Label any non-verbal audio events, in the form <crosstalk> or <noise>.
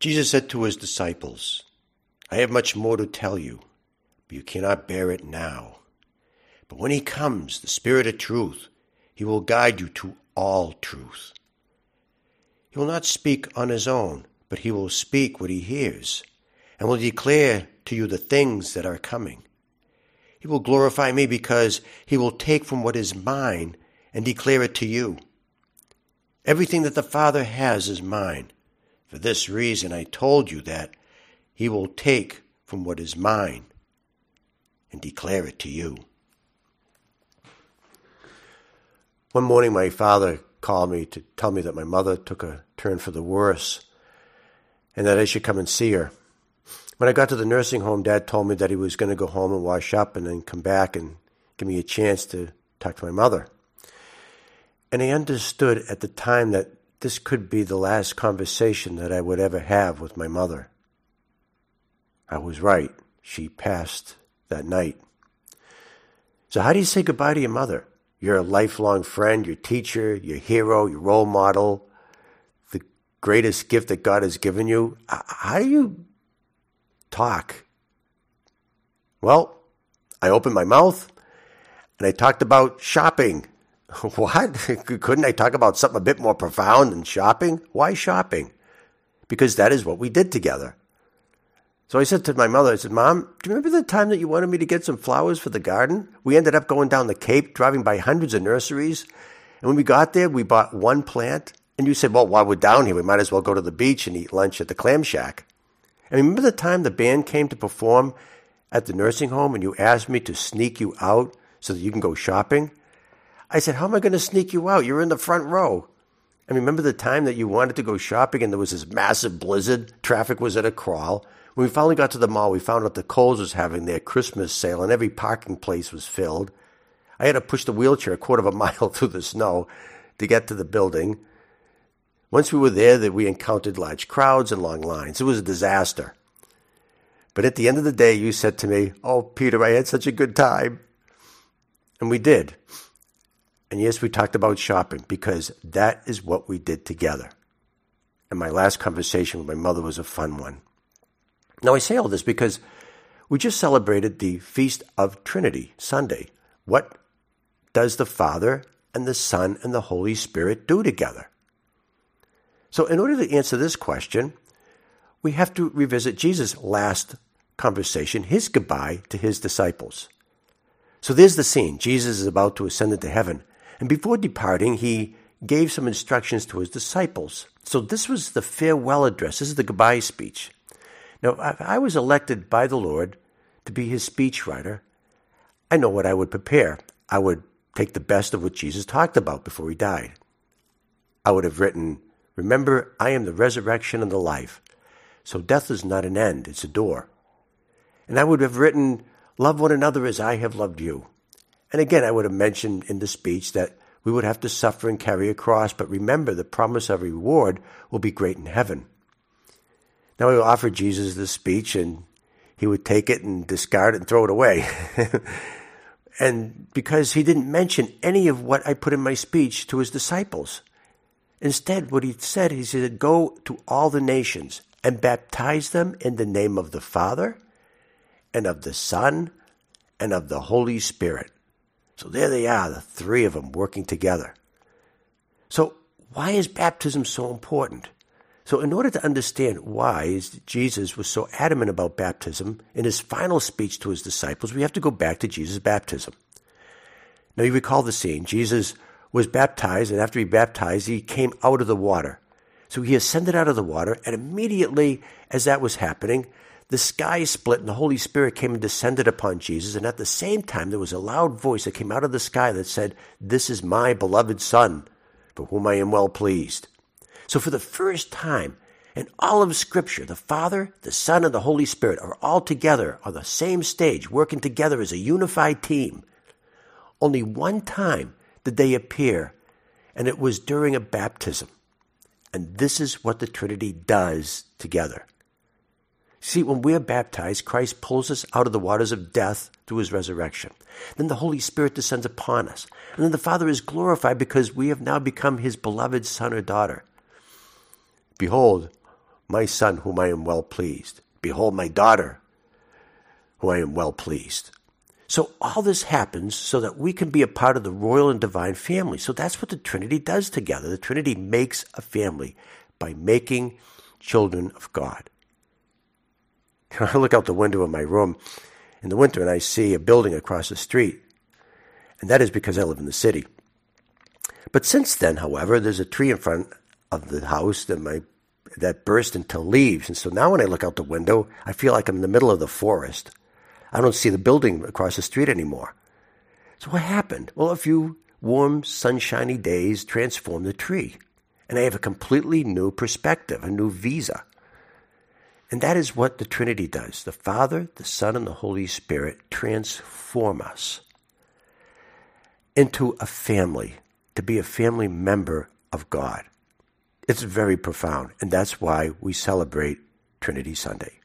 Jesus said to his disciples, I have much more to tell you, but you cannot bear it now. But when he comes, the Spirit of truth, he will guide you to all truth. He will not speak on his own, but he will speak what he hears, and will declare to you the things that are coming. He will glorify me because he will take from what is mine and declare it to you. Everything that the Father has is mine. For this reason I told you that he will take from what is mine and declare it to you. One morning, my father called me to tell me that my mother took a turn for the worse and that I should come and see her. When I got to the nursing home, Dad told me that he was going to go home and wash up and then come back and give me a chance to talk to my mother. And I understood at the time that this could be the last conversation that I would ever have with my mother. I was right. She passed that night. So, how do you say goodbye to your mother? You're a lifelong friend, your teacher, your hero, your role model, the greatest gift that God has given you. How do you talk? Well, I opened my mouth and I talked about shopping. <laughs> What? Couldn't I talk about something a bit more profound than shopping? Why shopping? Because that is what we did together. So I said to my mother, I said, Mom, do you remember the time that you wanted me to get some flowers for the garden? We ended up going down the Cape, driving by hundreds of nurseries. And when we got there, we bought one plant. And you said, Well, while we're down here, we might as well go to the beach and eat lunch at the clam shack. And remember the time the band came to perform at the nursing home and you asked me to sneak you out so that you can go shopping? I said, How am I going to sneak you out? You're in the front row. And remember the time that you wanted to go shopping and there was this massive blizzard? Traffic was at a crawl. When we finally got to the mall, we found out the Kohl's was having their Christmas sale and every parking place was filled. I had to push the wheelchair a quarter of a <laughs> mile through the snow to get to the building. Once we were there, that we encountered large crowds and long lines. It was a disaster. But at the end of the day, you said to me, Oh, Peter, I had such a good time. And we did. And yes, we talked about shopping because that is what we did together. And my last conversation with my mother was a fun one. Now, I say all this because we just celebrated the Feast of Trinity Sunday. What does the Father and the Son and the Holy Spirit do together? So, in order to answer this question, we have to revisit Jesus' last conversation, his goodbye to his disciples. So, there's the scene. Jesus is about to ascend into heaven. And before departing, he gave some instructions to his disciples. So, this was the farewell address. This is the goodbye speech. Now, I was elected by the Lord to be his speechwriter, I know what I would prepare. I would take the best of what Jesus talked about before he died. I would have written, Remember, I am the resurrection and the life. So death is not an end, it's a door. And I would have written, Love one another as I have loved you. And again, I would have mentioned in the speech that we would have to suffer and carry a cross, but remember the promise of reward will be great in heaven. Now, we would offer Jesus this speech, and he would take it and discard it and throw it away. <laughs> and because he didn't mention any of what I put in my speech to his disciples. Instead, what he said, he said, Go to all the nations and baptize them in the name of the Father and of the Son and of the Holy Spirit. So there they are, the three of them working together. So, why is baptism so important? So, in order to understand why Jesus was so adamant about baptism in his final speech to his disciples, we have to go back to Jesus' baptism. Now, you recall the scene. Jesus was baptized, and after he baptized, he came out of the water. So he ascended out of the water, and immediately as that was happening, the sky split and the Holy Spirit came and descended upon Jesus. And at the same time, there was a loud voice that came out of the sky that said, This is my beloved Son, for whom I am well pleased. So for the first time in all of Scripture, the Father, the Son, and the Holy Spirit are all together on the same stage, working together as a unified team. Only one time did they appear, and it was during a baptism. And this is what the Trinity does together. See, when we're baptized, Christ pulls us out of the waters of death through his resurrection. Then the Holy Spirit descends upon us. And then the Father is glorified because we have now become his beloved son or daughter. Behold, my son, whom I am well pleased. Behold, my daughter, who I am well pleased. So all this happens so that we can be a part of the royal and divine family. So that's what the Trinity does together. The Trinity makes a family by making children of God. <laughs> I look out the window of my room in the winter and I see a building across the street. And that is because I live in the city. But since then, however, there's a tree in front of the house that my that burst into leaves. And so now when I look out the window, I feel like I'm in the middle of the forest. I don't see the building across the street anymore. So what happened? Well, a few warm, sunshiny days transformed the tree. And I have a completely new perspective, a new visa. And that is what the Trinity does. The Father, the Son, and the Holy Spirit transform us into a family, to be a family member of God. It's very profound, and that's why we celebrate Trinity Sunday.